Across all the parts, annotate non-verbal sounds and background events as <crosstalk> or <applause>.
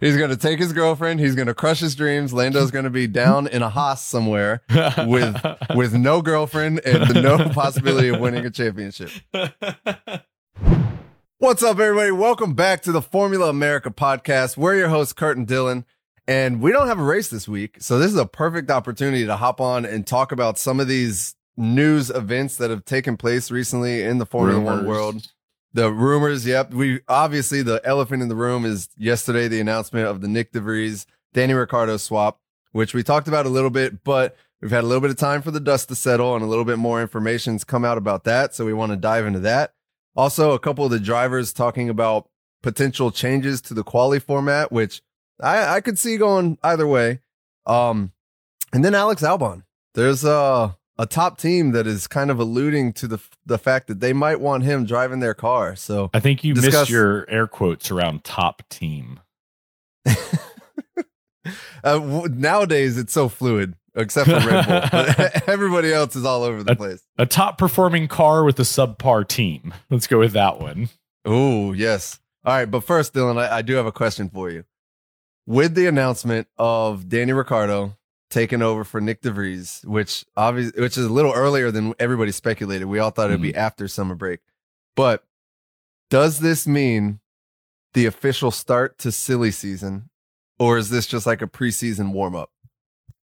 he's gonna take his girlfriend. He's gonna crush his dreams. Lando's gonna be down in a Haas somewhere with <laughs> with no girlfriend and no <laughs> possibility of winning a championship. What's up, everybody? Welcome back to the Formula America podcast. We're your hosts, Kurt and Dylan, and we don't have a race this week, so this is a perfect opportunity to hop on and talk about some of these news events that have taken place recently in the Formula Rumors. One world. The rumors, yep. We obviously the elephant in the room is yesterday the announcement of the Nyck DeVries Danny Ricciardo swap, which we talked about a little bit, but we've had a little bit of time for the dust to settle and a little bit more information's come out about that. So we want to dive into that. Also, a couple of the drivers talking about potential changes to the quali format, which I, I could see going either way. Um, and then Alex Albon. There's a a top team that is kind of alluding to the the fact that they might want him driving their car. So I think you Discuss- missed your air quotes around top team. <laughs> uh, w- nowadays it's so fluid, except for Red Bull. But <laughs> <laughs> everybody else is all over the Uh, place. A top performing car with a subpar team. Let's go with that one. Oh, yes. All right. But first, Dylan, I, I do have a question for you. With the announcement of Danny Ricciardo taking over for Nyck DeVries, which obviously, which is a little earlier than everybody speculated. We all thought it'd be mm-hmm. after summer break. But does this mean the official start to silly season, or is this just like a preseason warm up?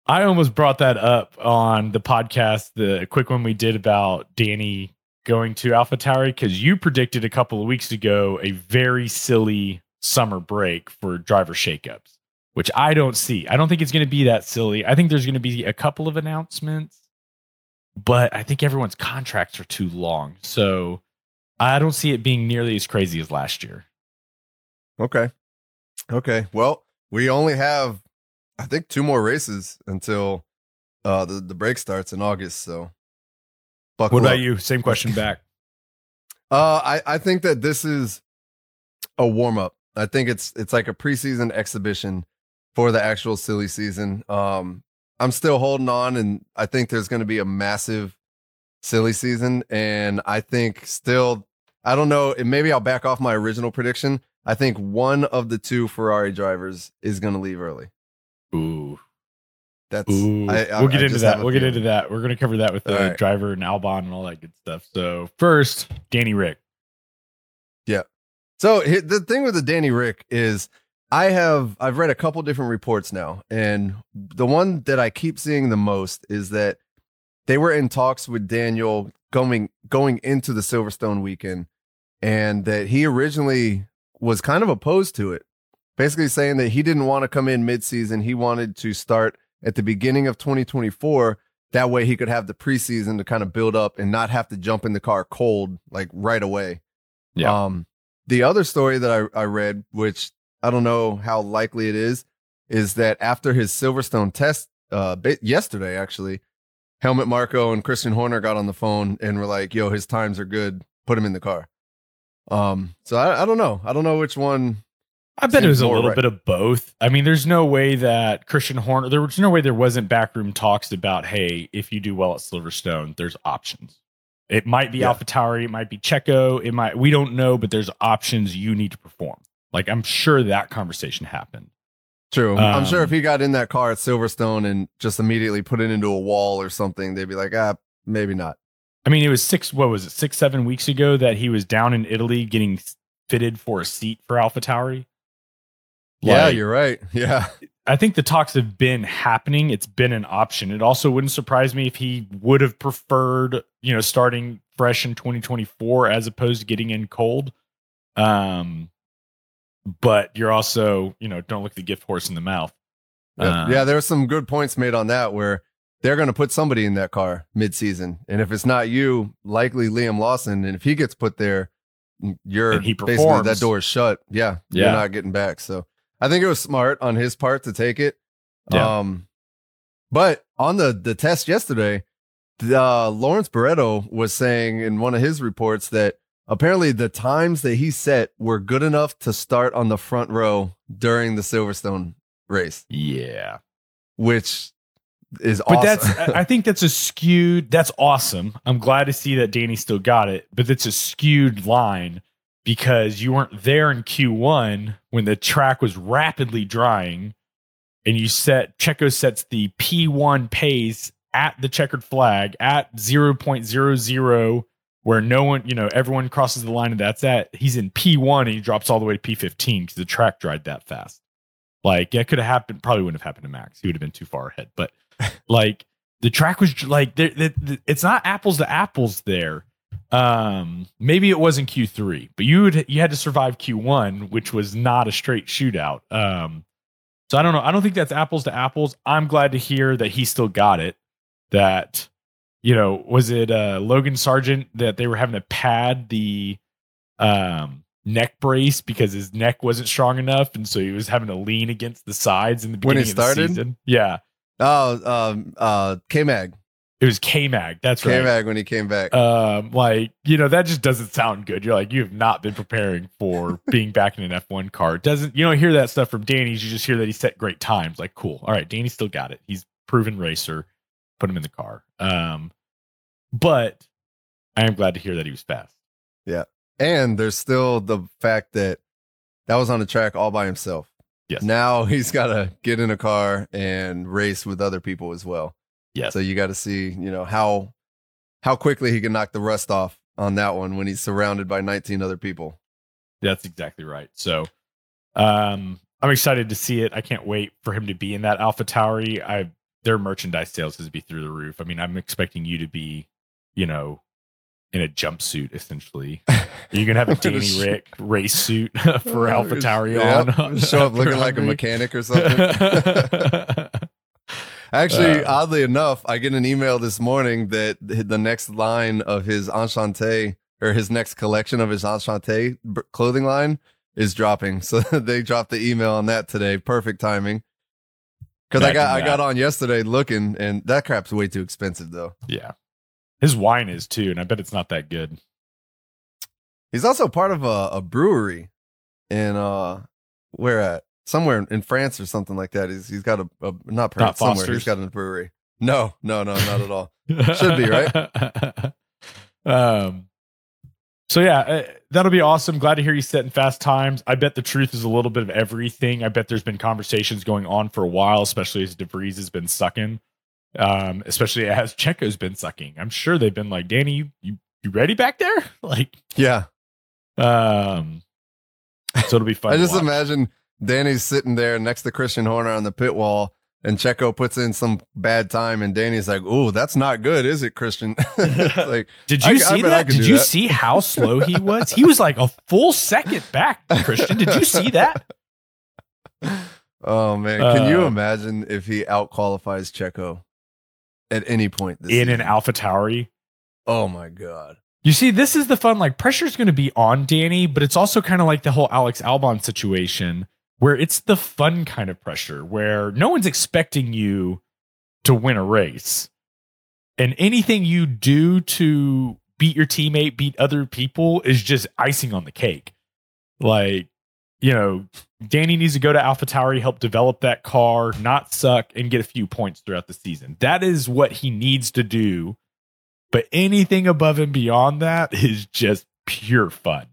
I almost brought that up on the podcast, the quick one we did about Danny going to AlphaTauri, because you predicted a couple of weeks ago a very silly summer break for driver shakeups, which I don't see. I don't think it's going to be that silly. I think there's going to be a couple of announcements, but I think everyone's contracts are too long. So I don't see it being nearly as crazy as last year. Okay. Okay. Well, we only have, I think, two more races until uh, the, the break starts in August. So, buckle What about up. you? Same question <laughs> back. Uh, I, I think that this is a warm up. I think it's it's like a preseason exhibition for the actual silly season. Um, I'm still holding on, and I think there's going to be a massive silly season. And I think still, I don't know. Maybe I'll back off my original prediction. I think one of the two Ferrari drivers is going to leave early. Ooh. That's Ooh, I- I- we'll get I into that. We'll get into that. We're going to cover that with the right. driver and Albon and all that good stuff. So first, Danny Rick. Yeah. So the thing with the Danny Rick is I have I've read a couple different reports now, and the one that I keep seeing the most is that they were in talks with Daniel going going into the Silverstone weekend, and that he originally was kind of opposed to it, basically saying that he didn't want to come in midseason. He wanted to start at the beginning of 2024. That way he could have the preseason to kind of build up and not have to jump in the car cold like right away. Yeah. Um, the other story that I, I read, which I don't know how likely it is, is that after his Silverstone test uh, yesterday, actually, Helmut Marko and Christian Horner got on the phone and were like, "Yo, his times are good. Put him in the car." Um, so I, I don't know. I don't know which one. I bet it was a little right. bit of both. I mean, there's no way that Christian Horner, there was no way there wasn't backroom talks about, hey, if you do well at Silverstone, there's options. It might be Yeah. AlphaTauri, it might be Checo, it might, we don't know, but there's options you need to perform. Like, I'm sure that conversation happened. True. I'm sure Um, if he got in that car at Silverstone and just immediately put it into a wall or something, they'd be like, "Ah, maybe not." I mean, it was six, what was it, six, seven weeks ago that he was down in Italy getting fitted for a seat for AlphaTauri. yeah, Like, you're right. <laughs> Yeah. I think the talks have been happening. It's been an option. It also wouldn't surprise me if he would have preferred, you know, starting fresh in 2024 as opposed to getting in cold. Um, but you're also, you know, don't look the gift horse in the mouth. Yeah, Uh, yeah, there were some good points made on that where they're going to put somebody in that car mid-season, and if it's not you, likely Liam Lawson, and if he gets put there, you're he basically that door is shut. Yeah, you're not getting back. So I think it was smart on his part to take it. Yeah. Um, but on the the test yesterday, uh, Lawrence Barretto was saying in one of his reports that apparently the times that he set were good enough to start on the front row during the Silverstone race, Yeah. which is But awesome. that's I think that's a skewed that's awesome. I'm glad to see that Danny still got it, but that's a skewed line because you weren't there in Q1 when the track was rapidly drying and you set Checo sets the P1 pace at the checkered flag at 0.00 where no one, you know, everyone crosses the line and that's that. He's in P1 and he drops all the way to P15 because the track dried that fast. Like that could have happened, probably wouldn't have happened to Max. He would have been too far ahead. But <laughs> like the track was like, there, it's not apples to apples there. Um, maybe it was in Q3, but you would you had to survive Q1, which was not a straight shootout. Um, so I don't know. I don't think that's apples to apples. I'm glad to hear that he still got it. That you know, was it uh, Logan Sargeant that they were having to pad the um, neck brace because his neck wasn't strong enough, and so he was having to lean against the sides in the beginning when he started. Yeah. Oh, um, uh, K Mag. It was K Mag. That's right. K Mag when he came back. Um, like you know, that just doesn't sound good. You're like, you have not been preparing for <laughs> being back in an F1 car. It doesn't you don't hear that stuff from Danny's? You just hear that he set great times. Like, cool. All right, Danny still got it. He's proven racer. Put him in the car. Um, but I am glad to hear that he was fast. Yeah, and there's still the fact that that was on the track all by himself. Yes. Now <laughs> he's got to get in a car and race with other people as well. Yes. So you got to see, you know, how how quickly he can knock the rust off on that one when he's surrounded by 19 other people. That's exactly right. So um I'm excited to see it. I can't wait for him to be in that Alpha Tauri. I their merchandise sales is be through the roof. I mean, I'm expecting you to be, you know, in a jumpsuit essentially. <laughs> You're gonna have a <laughs> Danny Rick race suit <laughs> for Alpha yeah, on. Show up looking like a mechanic or something. Actually, uh, oddly enough, I get an email this morning that the next line of his Enchanté or his next collection of his Enchanté clothing line is dropping. So they dropped the email on that today. Perfect timing. Because I got I got on yesterday looking, and that crap's way too expensive though. Yeah, his wine is too, and I bet it's not that good. He's also part of a, a brewery in uh where at somewhere in France or something like that. He's he's got a, a not, not somewhere. He's got a brewery. No, no, no, not at all. <laughs> Should be right. <laughs> um. So yeah, uh, that'll be awesome. Glad to hear you setting fast times. I bet the truth is a little bit of everything. I bet there's been conversations going on for a while, especially as DeVries has been sucking. Um, especially as Checo's been sucking. I'm sure they've been like, Danny, you you, you ready back there? <laughs> like, yeah. Um. So it'll be <laughs> fun. I just imagine Danny's sitting there next to Christian Horner on the pit wall, and Checo puts in some bad time, and Danny's like, "Oh, that's not good, is it, Christian?" <laughs> like, <laughs> did you I, see I that? Did you that. see how slow he was? He was like a full second back, Christian. Did you see that? <laughs> Oh man, can uh, you imagine if he out qualifies Checo at any point in season? an Alpha Tauri? Oh my god. You see, this is the fun. Like, pressure's going to be on Danny, but it's also kind of like the whole Alex Albon situation where it's the fun kind of pressure where no one's expecting you to win a race. And anything you do to beat your teammate, beat other people is just icing on the cake. Like, you know, Danny needs to go to AlphaTauri, help develop that car, not suck, and get a few points throughout the season. That is what he needs to do. But anything above and beyond that is just pure fun.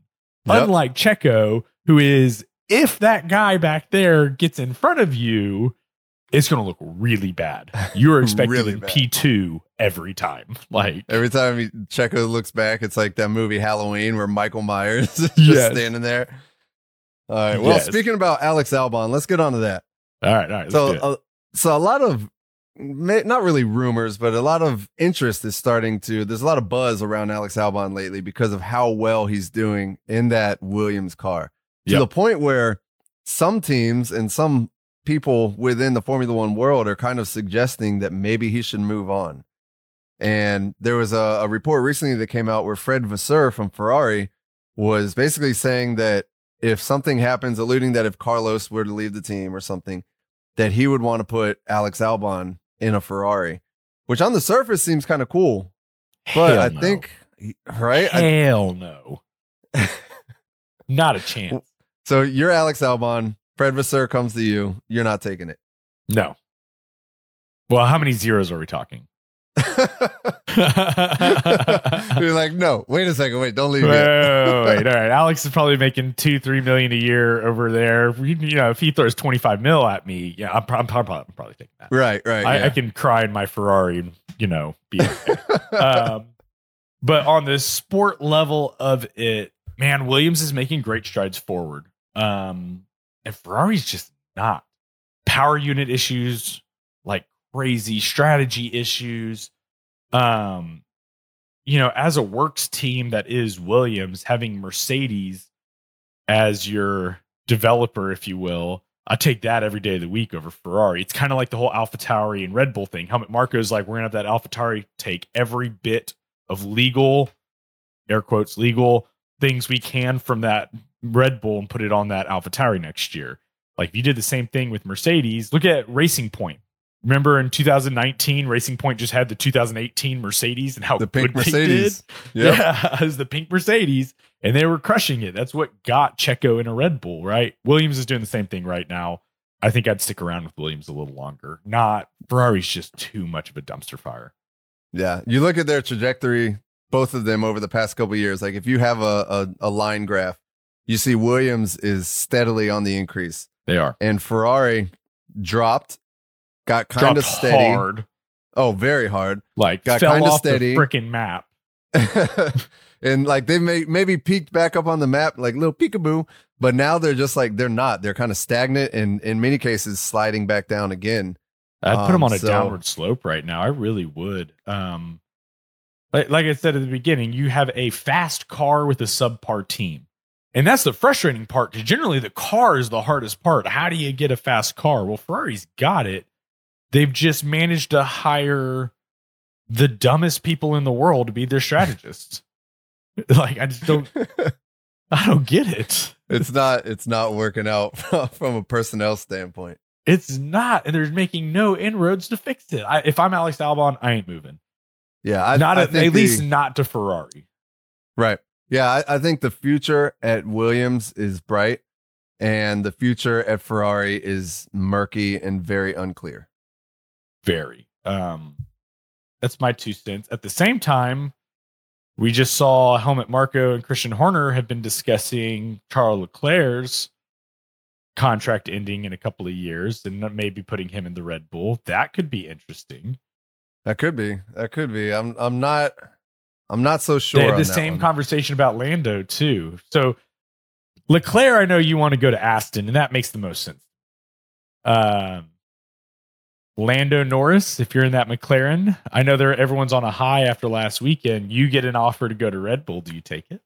Yep. Unlike Checo, who is if that guy back there gets in front of you, it's going to look really bad. <laughs> You're expecting really P2 every time. <laughs> Like every time he, Checo looks back, it's like that movie Halloween where Michael Myers <laughs> is just yes. standing there. All right. Well, yes. speaking about Alex Albon, let's get on to that. All right. All right. So, uh, so a lot of not really rumors, but a lot of interest is starting to. There's a lot of buzz around Alex Albon lately because of how well he's doing in that Williams car to yep. the point where some teams and some people within the Formula One world are kind of suggesting that maybe he should move on. And there was a, a report recently that came out where Fred Vasseur from Ferrari was basically saying that if something happens, alluding that if Carlos were to leave the team or something, that he would want to put Alex Albon in a Ferrari, which on the surface seems kind of cool. But Hell I no. think, right? Hell I, no. <laughs> Not a chance. So you're Alex Albon. Fred Vasseur comes to you. You're not taking it. No. Well, how many zeros are we talking? <laughs> You're like, no, wait a second, wait, don't leave wait, yet. wait, wait, <laughs> all right. Alex is probably making two, three million a year over there. You know, if he throws twenty five mil at me, yeah, I'm, I'm, probably, I'm probably taking that. Right, right. I, yeah. I can cry in my Ferrari and you know be okay. <laughs> um, but on the sport level of it, man, Williams is making great strides forward. Um, and Ferrari's just not. Power unit issues, like crazy strategy issues. Um, you know, as a works team that is Williams, having Mercedes as your developer, if you will, I take that every day of the week over Ferrari. It's kind of like the whole AlphaTauri and Red Bull thing. Helmut Marko is like, we're gonna have that AlphaTauri take every bit of legal, air quotes, legal things we can from that Red Bull and put it on that AlphaTauri next year. Like if you did the same thing with Mercedes, look at Racing Point. Remember in 2019, Racing Point just had the 2018 Mercedes and how the pink good they did? Mercedes. Yep. <laughs> Yeah, it was the pink Mercedes, and they were crushing it. That's what got Checo in a Red Bull, right? Williams is doing the same thing right now. I think I'd stick around with Williams a little longer. Not Ferrari's just too much of a dumpster fire. Yeah, you look at their trajectory, both of them over the past couple of years. Like if you have a, a a line graph, you see Williams is steadily on the increase, They are and Ferrari dropped, got kind of steady. hard, Oh, very hard. like Got fell kinda off steady. the freaking map. <laughs> and like they may maybe peaked back up on the map, like little peekaboo, but now they're just like they're not. They're kind of stagnant and in many cases sliding back down again. I'd put them Um, on a so- downward slope right now. I really would. Um, like, like I said at the beginning, you have a fast car with a subpar team. And that's the frustrating part because generally the car is the hardest part. How do you get a fast car? Well, Ferrari's got it. They've just managed to hire the dumbest people in the world to be their strategists. <laughs> like, I just don't, <laughs> I don't get it. it's not it's not working out <laughs> from a personnel standpoint. It's not. And they're making no inroads to fix it. I, if I'm Alex Albon, I ain't moving. Yeah, I, not I at, think at least not to Ferrari. right. Yeah, I, I think the future at Williams is bright, and the future at Ferrari is murky and very unclear. Very. Um, that's my two cents. At the same time, we just saw Helmut Marko and Christian Horner have been discussing Charles Leclerc's contract ending in a couple of years and maybe putting him in the Red Bull. That could be interesting. That could be. That could be. I'm I'm not I'm not so sure. they had the same one. conversation about Lando too. So Leclerc, I know you want to go to Aston, and that makes the most sense. Um, Lando Norris, if you're in that McLaren, I know there everyone's on a high after last weekend. You get an offer to go to Red Bull. Do you take it?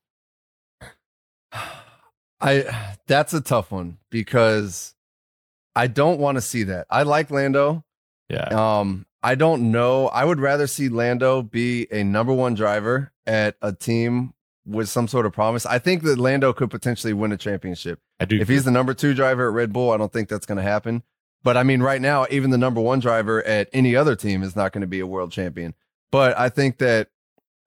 <sighs> I that's a tough one because I don't want to see that. I like Lando. Yeah, Um, I don't know. I would rather see Lando be a number one driver at a team with some sort of promise. I think that Lando could potentially win a championship. I do. If he's the number two driver at Red Bull, I don't think that's going to happen. But I mean, right now, even the number one driver at any other team is not going to be a world champion. But I think that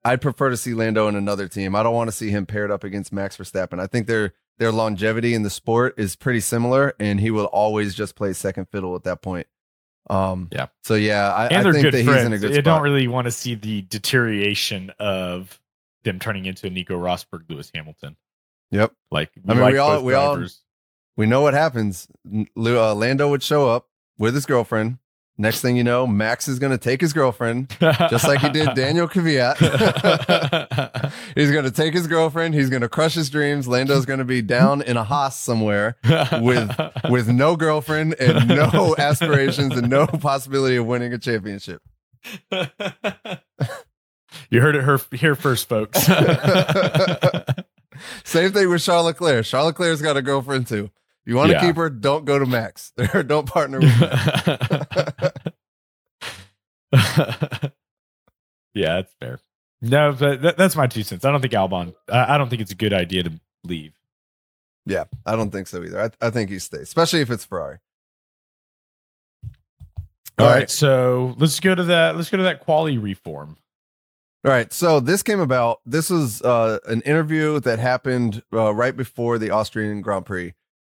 I'd prefer to see Lando in another team. I don't want to see him paired up against Max Verstappen. I think their their longevity in the sport is pretty similar, and he will always just play second fiddle at that point. Um, Yeah. So yeah, I, and I they're think good that friends. he's in a good I don't really want to see the deterioration of them turning into Nico Rosberg, Lewis Hamilton. Yep. Like, I mean, like we all- both we all- we know what happens. N- Uh, Lando would show up with his girlfriend. Next thing you know, Max is going to take his girlfriend, just like he did <laughs> Daniel Kvyat. <laughs> he's going to take his girlfriend. He's going to crush his dreams. Lando's going to be down in a Haas somewhere with with no girlfriend and no <laughs> aspirations and no possibility of winning a championship. you heard it her, here first, folks. Same thing with Charles Leclerc. Charles Leclerc's got a girlfriend too. You want to Yeah. keep her? Don't go to Max. <laughs> Or don't partner with Max. <laughs> yeah, that's fair. No, but that, that's my two cents. I don't think Albon. I, I don't think it's a good idea to leave. Yeah, I don't think so either. I, I think he stays, especially if it's Ferrari. All All right. right. so let's go to that. Let's go to that quality reform. All right. So this came about. This was uh, an interview that happened uh, right before the Austrian Grand Prix.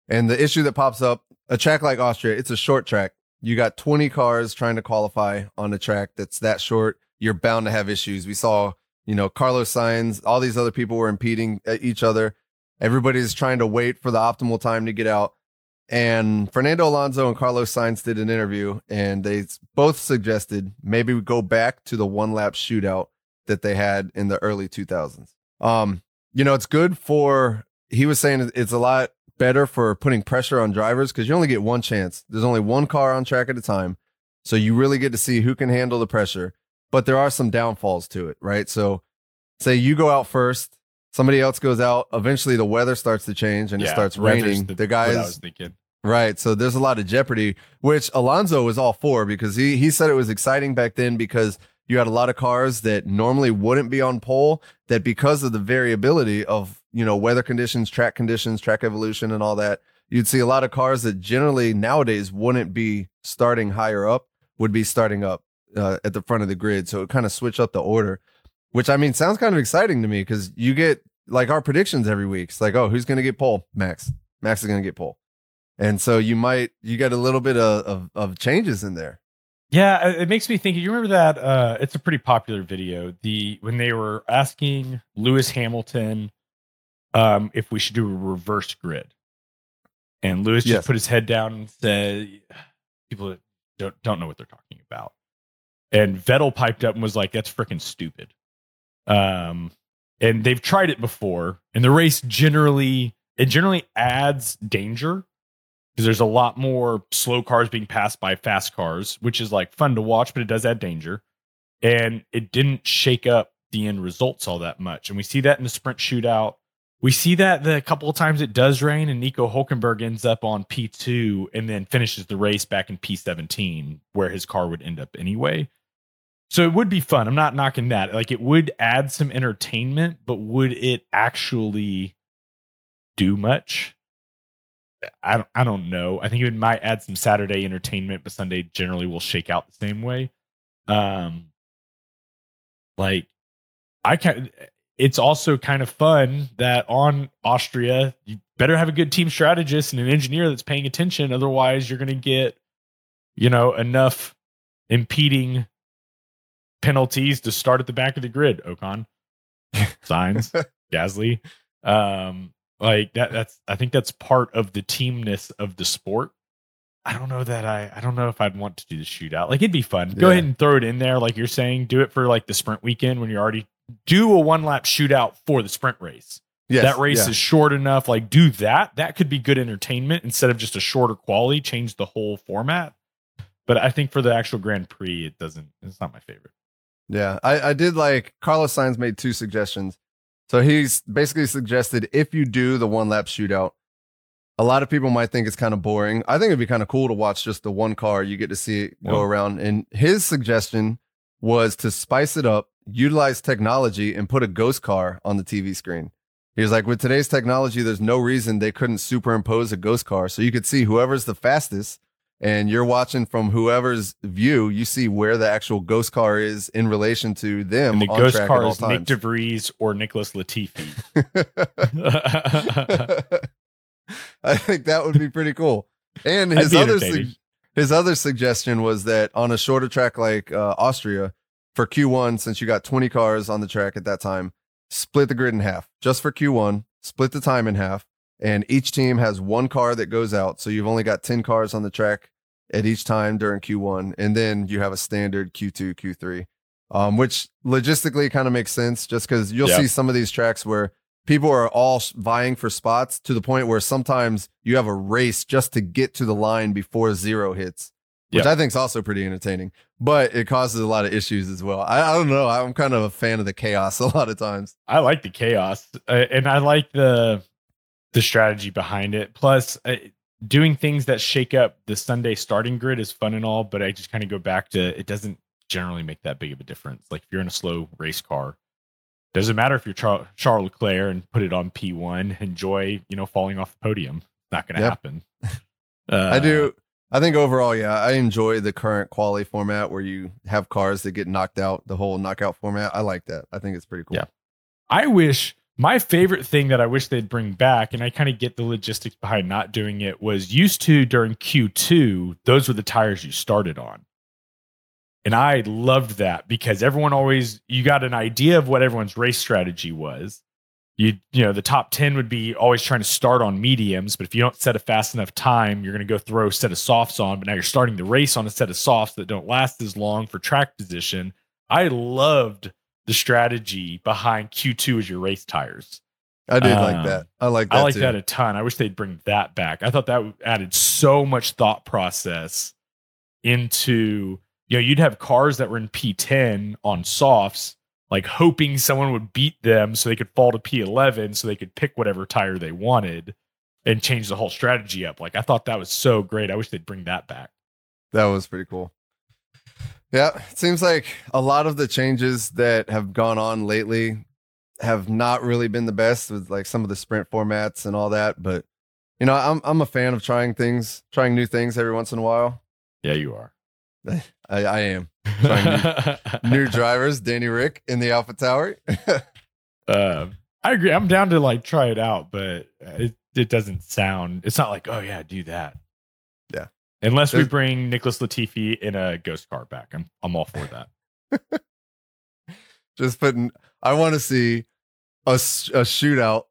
And the issue that pops up a track like Austria, it's a short track. You got 20 cars trying to qualify on a track that's that short. you're bound to have issues. We saw, you know, Carlos Sainz, all these other people were impeding uh, each other. Everybody's trying to wait for the optimal time to get out. And Fernando Alonso and Carlos Sainz did an interview, and they both suggested maybe we go back to the one lap shootout that they had in the early 2000s. Um, you know, it's good for, he was saying it's a lot better for putting pressure on drivers because you only get one chance. There's only one car on track at a time. So you really get to see who can handle the pressure. But there are some downfalls to it, right? So say you go out first, somebody else goes out. Eventually the weather starts to change and it starts raining. The, the guys, right? So there's a lot of jeopardy, which Alonso was all for because he he said it was exciting back then because you had a lot of cars that normally wouldn't be on pole that because of the variability of you know weather conditions track conditions track evolution and all that you'd see a lot of cars that generally nowadays wouldn't be starting higher up would be starting up uh, at the front of the grid. So it kind of switch up the order which i mean sounds kind of exciting to me because you get like our predictions every week. It's like oh who's going to get pole? Max. Max is going to get pole. And so you might you get a little bit of, of, of changes in there yeah, it makes me think. You remember that? Uh, it's a pretty popular video. The when they were asking Lewis Hamilton um, if we should do a reverse grid, and Lewis yes. just put his head down and said, "People don't don't know what they're talking about." And Vettel piped up and was like, "That's freaking stupid." Um, and they've tried it before, and the race generally it generally adds danger because there's a lot more slow cars being passed by fast cars, which is like fun to watch, but it does add danger. And it didn't shake up the end results all that much. And we see that in the sprint shootout. We see that the couple of times it does rain and Nico Hulkenberg ends up on P2 and then finishes the race back in P17 where his car would end up anyway. So it would be fun. I'm not knocking that. Like it would add some entertainment, but would it actually do much? I don't, I don't know. I think it might add some Saturday entertainment, but Sunday generally will shake out the same way. Um, like I can. It's also kind of fun that on Austria, you better have a good team strategist and an engineer that's paying attention. Otherwise, you're going to get, you know, enough impeding penalties to start at the back of the grid. Ocon, <laughs> Sainz Gasly. Um, like that that's I think that's part of the teamness of the sport. I don't know that I I don't know if I'd want to do the shootout. Like it'd be fun. Go ahead and throw it in there like you're saying. Do it for like the sprint weekend when you're already do a one lap shootout for the sprint race. Yes, that race yeah. is short enough. Like do that. That could be good entertainment instead of just a shorter quality. Change the whole format. But I think for the actual Grand Prix, it doesn't. It's not my favorite. Yeah, I, I did like Carlos Sainz made two suggestions. So he's basically suggested if you do the one lap shootout, a lot of people might think it's kind of boring. I think it'd be kind of cool to watch just the one car. You get to see it go around. And his suggestion was to spice it up, utilize technology, and put a ghost car on the TV screen. He was like, with today's technology, there's no reason they couldn't superimpose a ghost car. So you could see whoever's the fastest and you're watching from whoever's view, you see where the actual ghost car is in relation to them. And the ghost car is Nyck de Vries or Nicholas Latifi. <laughs> <laughs> I think that would be pretty cool. And his other su- his other suggestion was that on a shorter track like uh, Austria for Q1, since you got 20 cars on the track at that time, split the grid in half just for Q1, split the time in half, and each team has one car that goes out. So you've only got 10 cars on the track at each time during Q1. And then you have a standard Q2, Q3, um, which logistically kind of makes sense just because you'll yeah. see some of these tracks where people are all vying for spots to the point where sometimes you have a race just to get to the line before zero hits. Which I think is also pretty entertaining, but it causes a lot of issues as well. I, I, don't know. I'm kind of a fan of the chaos <laughs> a lot of times. I like the chaos, uh, and I like the the strategy behind it. Plus, uh, doing things that shake up the Sunday starting grid is fun and all, but I just kind of go back to it doesn't generally make that big of a difference. Like if you're in a slow race car, doesn't matter if you're Char- Charles Leclerc and put it on P1, enjoy, you know, falling off the podium. Not going to yep. happen. Uh, <laughs> I do. I think overall, yeah, I enjoy the current quali format where you have cars that get knocked out, the whole knockout format. I like that. I think it's pretty cool. Yeah. I wish my favorite thing that I wish they'd bring back, and I kind of get the logistics behind not doing it, was used to during Q2, those were the tires you started on. And I loved that because everyone always you got an idea of what everyone's race strategy was. You you know, the top 10 would be always trying to start on mediums, but if you don't set a fast enough time, you're going to go throw a set of softs on, but now you're starting the race on a set of softs that don't last as long for track position. I loved the strategy behind Q2 as your race tires. I did Um, like that. I like that. I like that a ton. I wish they'd bring that back. I thought that added so much thought process into you know you'd have cars that were in P10 on softs, like hoping someone would beat them so they could fall to P11 so they could pick whatever tire they wanted and change the whole strategy up. Like I thought that was so great. I wish they'd bring that back. That was pretty cool. Yeah, it seems like a lot of the changes that have gone on lately have not really been the best with like some of the sprint formats and all that. But you know, I'm I'm a fan of trying things, trying new things every once in a while. Yeah, you are. <laughs> I, I am Trying <laughs> new drivers, Danny Rick in the Alpha Tauri. <laughs> Um, I agree. I'm down to like try it out, but it it doesn't sound. It's not like oh yeah, do that. Unless we bring Nicholas Latifi in a ghost car back, I'm I'm all for that. <laughs> Just putting. I want to see a, a shootout.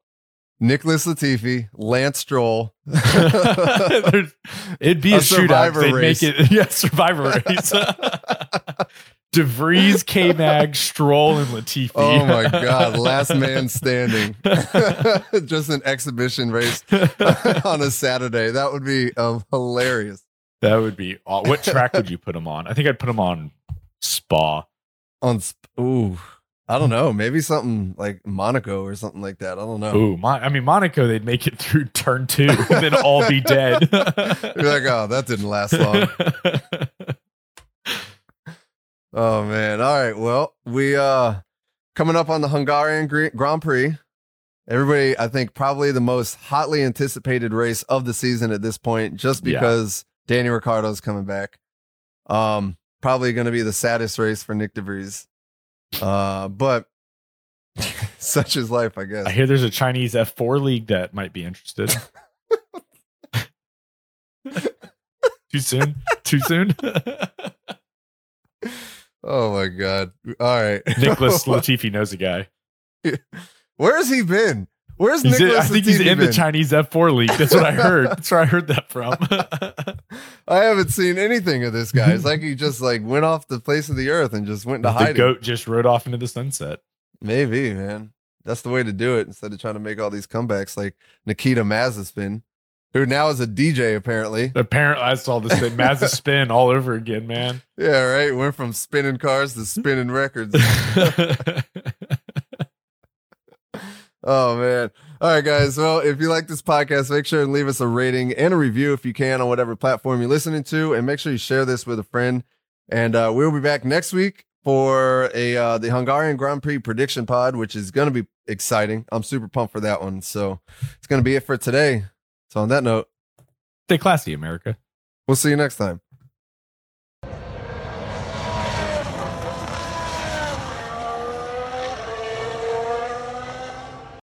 Nicholas Latifi, Lance Stroll. <laughs> It'd be a, A shootout. survivor They'd race. make it <laughs> yeah, survivor race. DeVries, K Mag, Stroll, and Latifi. Oh my God, last man standing. Just an exhibition race on a Saturday. That would be um, hilarious. That would be. aw- What track would <laughs> you put him on? I think I'd put him on Spa. On sp- ooh, I don't know, maybe something like Monaco or something like that. I don't know. Ooh, Mon- I mean Monaco, they'd make it through turn two <laughs> and then all be dead. You're like, oh, that didn't last long. <laughs> Oh man. All right. Well, we uh coming up on the Hungarian Grand Prix. Everybody, I think, probably the most hotly anticipated race of the season at this point, just because Danny Ricciardo's coming back. Um, probably going to be the saddest race for Nyck DeVries. Uh, but <laughs> such is life, I guess. I hear there's a Chinese F4 league that might be interested. <laughs> Too soon? Too soon? <laughs> oh my god! All right, Nicholas Latifi knows a guy. Where has he been? Where's He's in, Nicholas I think he's in the? Chinese F4 league. That's what I <laughs> heard. That's where I heard that from. <laughs> I haven't seen anything of this guy. It's like he just like went off the face of the earth and just went to hide. the goat just rode off into the sunset. Maybe, man. That's the way to do it instead of trying to make all these comebacks like Nikita Mazepin, who now is a DJ apparently. Apparently, I saw this thing. Mazda spin all over again, man. <laughs> Yeah, right. Went from spinning cars to spinning records. Oh man. All right, guys. Well, if you like this podcast, make sure and leave us a rating and a review if you can on whatever platform you're listening to, and make sure you share this with a friend. And uh, we'll be back next week for a uh, the Hungarian Grand Prix prediction pod, which is going to be exciting. I'm super pumped for that one. So it's going to be it for today. So on that note, Stay classy, America. we'll see you next time.